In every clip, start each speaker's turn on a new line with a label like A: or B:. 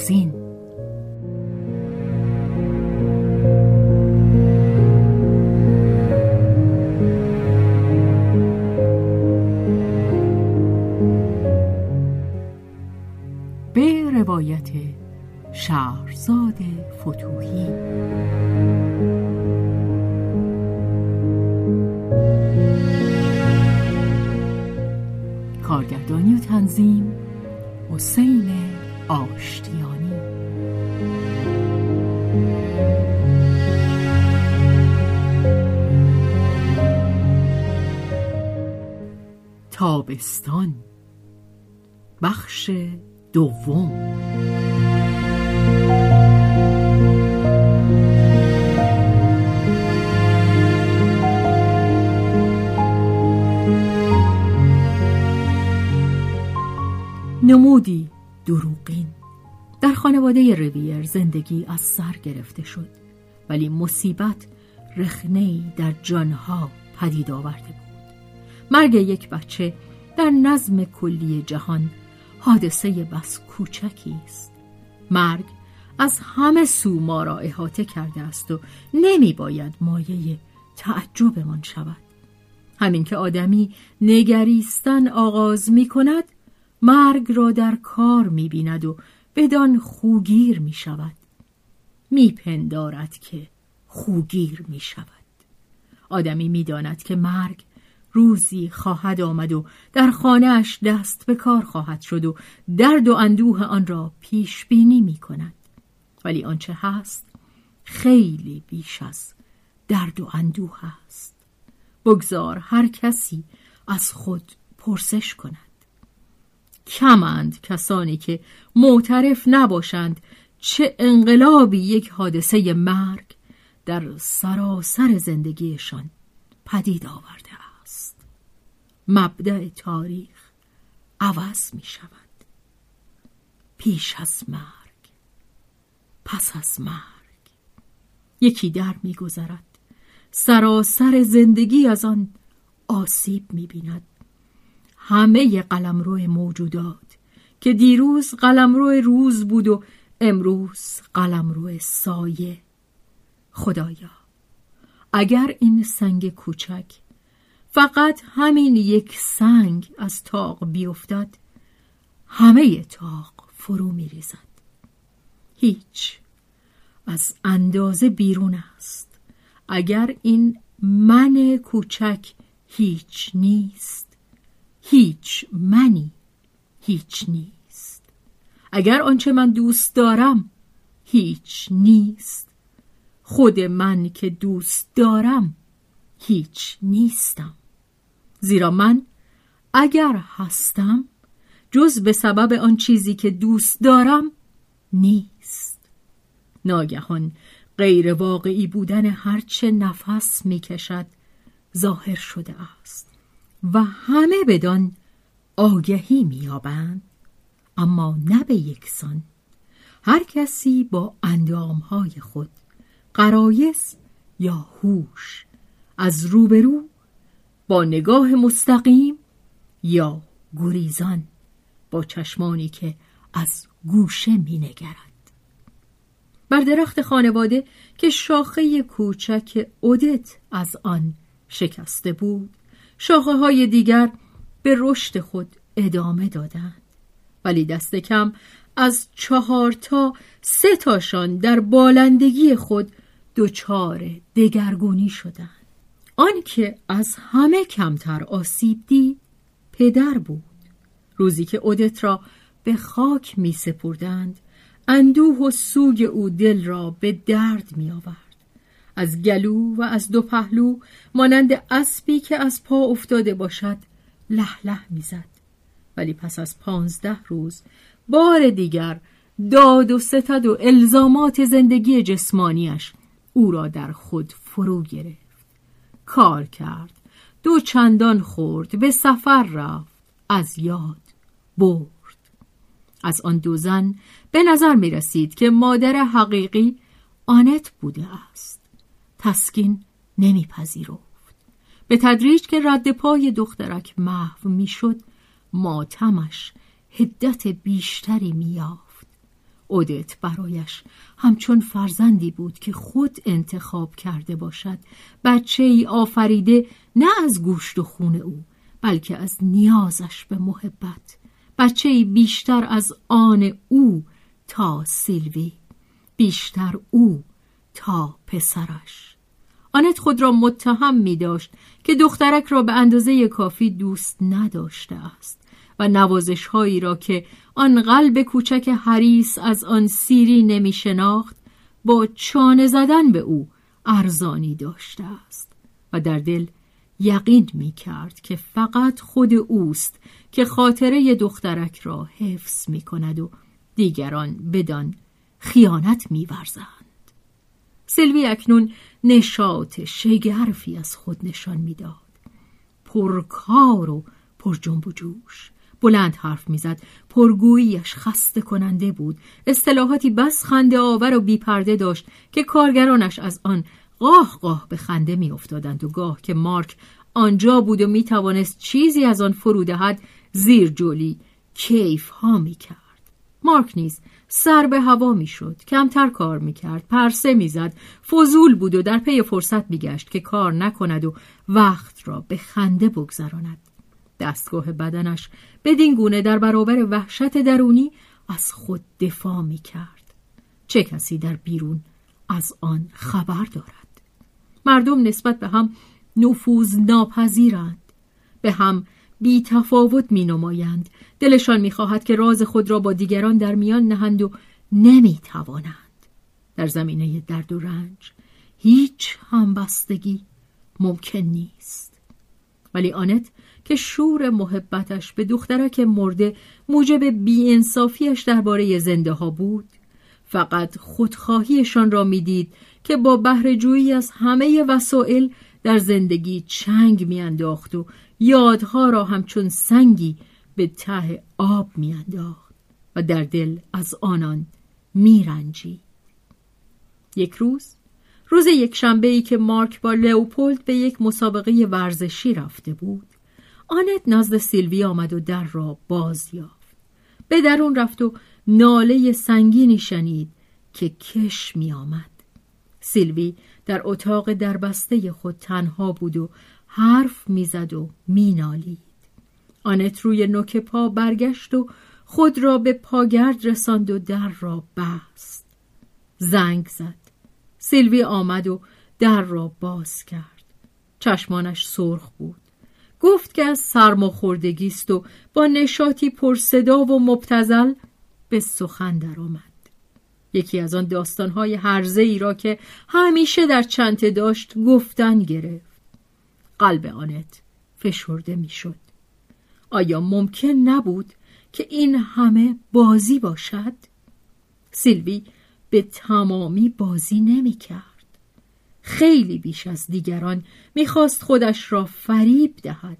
A: بهازین به روایت شهرزاد فتوحی کارگردانی و تنظیم حسین آشتیانی. تابستان. بخش دوم. نمودی. دروغین. در خانواده رویر زندگی از سر گرفته شد ولی مصیبت رخنه‌ای در جانها پدید آورده بود. مرگ یک بچه در نظم کلی جهان حادثه بس کوچکی است. مرگ از همه سو ما را احاطه کرده است و نمی باید مایه تعجبمان شود. همین که آدمی نگریستن آغاز می کند مرگ را در کار می بیند و بدان خوگیر می شود می پندارد که خوگیر می شود آدمی می داند که مرگ روزی خواهد آمد و در خانهاش دست به کار خواهد شد و درد و اندوه آن را پیش بینی می کند ولی آنچه هست خیلی بیش از درد و اندوه است. بگذار هر کسی از خود پرسش کند. کمند کسانی که معترف نباشند چه انقلابی یک حادثه مرگ در سراسر زندگیشان پدید آورده است. مبدع تاریخ عوض می شود. پیش از مرگ پس از مرگ. یکی در می گذرد. سراسر زندگی از آن آسیب می بیند. همه قلمرو موجودات که دیروز قلمرو روز بود و امروز قلمرو سایه. خدایا اگر این سنگ کوچک فقط همین یک سنگ از تاق بیفتد همه تاق فرو می ریزد هیچ از اندازه بیرون است. اگر این من کوچک هیچ نیست. هیچ منی هیچ نیست. اگر آنچه من دوست دارم هیچ نیست. خود من که دوست دارم هیچ نیستم. زیرا من اگر هستم جز به سبب آن چیزی که دوست دارم نیست. ناگهان غیر واقعی بودن هرچه نفس می کشد ظاهر شده است. و همه بدان آگهی میابند اما نه به یکسان. هر کسی با اندامهای خود قرایس یا هوش از روبرو با نگاه مستقیم یا گریزان با چشمانی که از گوشه مینگرد. بر درخت خانواده که شاخه کوچک اودت از آن شکسته بود شاخه های دیگر به رشد خود ادامه دادند. ولی دست کم از چهار تا سه تاشان در بالندگی خود دچار دگرگونی شدند. آنکه از همه کمتر آسیب دید پدر بود. روزی که اودت را به خاک می سپردند اندوه و سوگ او دل را به درد می آورد. از گلو و از دو پهلو مانند اسبی که از پا افتاده باشد لح لح می‌زد. ولی پس از پانزده روز بار دیگر داد و ستد و الزامات زندگی جسمانیش او را در خود فرو گرفت. کار کرد دو چندان خورد به سفر رفت از یاد برد. از آن دو زن به نظر می رسید که مادر حقیقی آنت بوده است. تسکین نمیپذیرفت. به تدریج که رد پای دخترک محو می‌شد ماتمش هدت بیشتری میافت اودت برایش همچون فرزندی بود که خود انتخاب کرده باشد. بچه ای آفریده نه از گوشت و خون او بلکه از نیازش به محبت. بچه ای بیشتر از آن او تا سیلوی بیشتر او تا پسرش آنت خود را متهم می داشت که دخترک را به اندازه کافی دوست نداشته است و نوازش هایی را که آن قلب کوچک حریس از آن سیری نمی شناخت با چانه زدن به او ارزانی داشته است و در دل یقین می کرد که فقط خود اوست که خاطره دخترک را حفظ می کند و دیگران بدان خیانت می ورزند. سلوی اکنون نشاط شگرفی از خود نشان می‌داد. پرکار و پر جنب و جوش. بلند حرف می‌زد. پرگوییش خسته کننده بود. اصطلاحاتی بس خنده آور و بیپرده داشت که کارگرانش از آن قاه قاه به خنده میافتادند و گاه که مارک آنجا بود و می‌توانست چیزی از آن فرو دهد زیر جولی کیف ها می‌کرد. مارک نیز سر به هوا می‌شد کمتر کار می‌کرد پرسه می‌زد فضول بود و در پی فرصت میگشت که کار نکند و وقت را به خنده بگذراند. دستگاه بدنش بدین گونه در برابر وحشت درونی از خود دفاع می‌کرد. چه کسی در بیرون از آن خبر دارد؟ مردم نسبت به هم نفوذ ناپذیرند به هم بی تفاوت می نمایند. دلشان می خواهد که راز خود را با دیگران در میان نهند و نمی توانند. در زمینه درد و رنج هیچ همبستگی ممکن نیست. ولی آنت که شور محبتش به دخترک مرده موجب بیانصافیش درباره زنده ها بود فقط خودخواهیشان را می‌دید که با بهرهجویی از همه وسایل در زندگی چنگ میانداخت و یادها را همچون سنگی به ته آب میانداخت و در دل از آنان میرنجید. یک روز روز یک شنبه ای که مارک با لئوپولد به یک مسابقه ورزشی رفته بود آنت نزد سیلوی آمد و در را باز یافت. به درون رفت و ناله سنگینی شنید که کش می آمد سیلوی در اتاق دربسته خود تنها بود و حرف می‌زد و مینالید. آنت روی نوک پا برگشت و خود را به پاگرد رساند و در را بست. زنگ زد. سیلوی آمد و در را باز کرد. چشمانش سرخ بود. گفت که از سرماخوردگی است و با نشاطی پرصدا و مبتزل به سخن درآمد. یکی از آن داستانهای هرزه ای را که همیشه در چنته داشت گفتن گرفت قلب آنت فشرده می‌شد. آیا ممکن نبود که این همه بازی باشد؟ سیلوی به تمامی بازی نمی کرد. خیلی بیش از دیگران می‌خواست خودش را فریب دهد.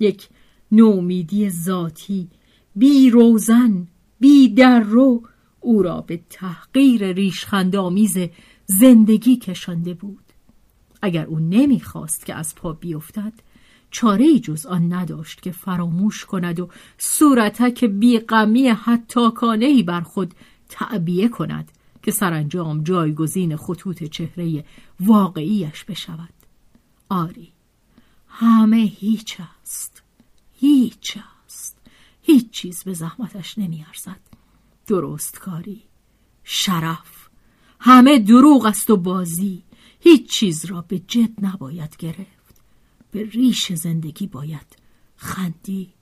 A: یک نومیدی ذاتی بی روزن بی در رو او را به تحقیر ریشخندآمیز زندگی کشانده بود. اگر او نمی‌خواست که از پا بیفتد چاره جز آن نداشت که فراموش کند و صورتک بیغمی کانهی بر خود تعبیه کند که سرانجام جایگزین خطوط چهره واقعیش بشود. آری همه هیچ است. هیچ است. هیچ چیز به زحمتش نمیارزد. درست کاری شرف. همه دروغ است و بازی. هیچ چیز را به جد نباید گرفت. به ریش زندگی باید خندید.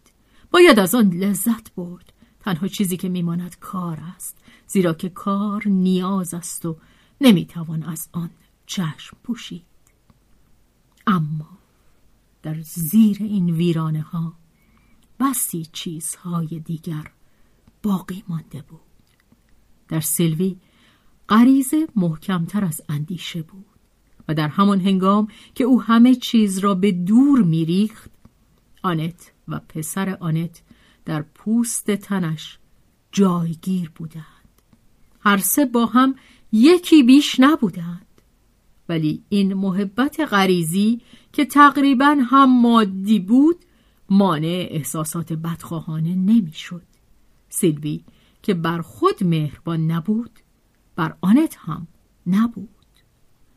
A: باید از آن لذت برد. تنها چیزی که میماند کار است. زیرا که کار نیاز است و نمی‌توان از آن چشم پوشید. اما در زیر این ویرانه ها بسی چیزهای دیگر باقی مانده بود. در سلوی غریزه محکمتر از اندیشه بود و در همان هنگام که او همه چیز را به دور میریخت آنت و پسر آنت در پوست تنش جایگیر بودند. هر سه با هم یکی بیش نبودند. ولی این محبت غریزی که تقریبا هم مادی بود مانع احساسات بدخواهانه نمی‌شد. سیلوی که بر خود مهربان نبود بر آنت هم نبود.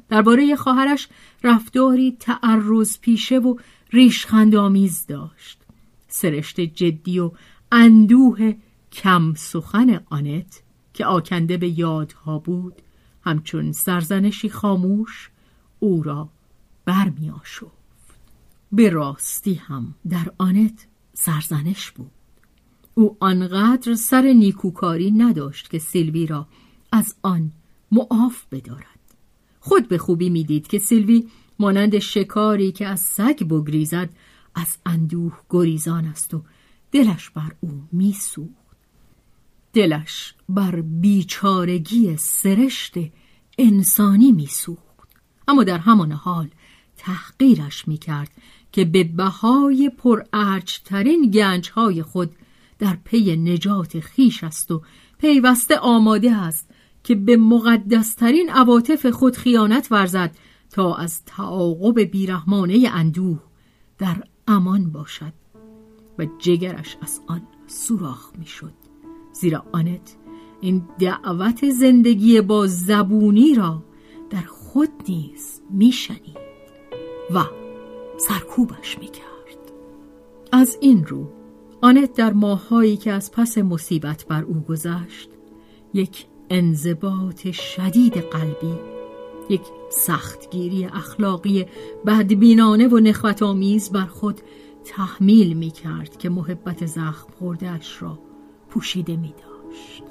A: درباره خواهرش رفتاری تعرض پیشه و ریشخندآمیز داشت. سرشت جدی و اندوه کم سخن آنت که آکنده به یادها بود همچون سرزنشی خاموش او را برمی به راستی هم در آنت سرزنش بود. او آنقدر سر نیکوکاری نداشت که سیلوی را از آن معاف بدارد. خود به خوبی می‌دید که سیلوی مانند شکاری که از سگ بگریزد از اندوه گریزان است و دلش بر او میسوخت. دلش بر بیچارگی سرشت انسانی میسوخت. اما در همان حال تحقیرش می‌کرد که به بهای پرارجترین گنجهای خود در پی نجات خیش است و پیوسته آماده است که به مقدسترین عواطف خود خیانت ورزد تا از تعاقب بیرحمانه اندوه در امان باشد و جگرش از آن سوراخ می‌شد. زیرا آنت این دعوت زندگی با زبونی را در خود نیز میشنید و سرکوبش می‌کرد. از این رو آنت در ماههایی که از پس مصیبت بر او گذشت یک انضباط شدید قلبی یک سختگیری اخلاقی بدبینانه و نخوتآمیز بر خود تحمیل می کرد که محبت زخم خوردهش را پوشیده می داشت.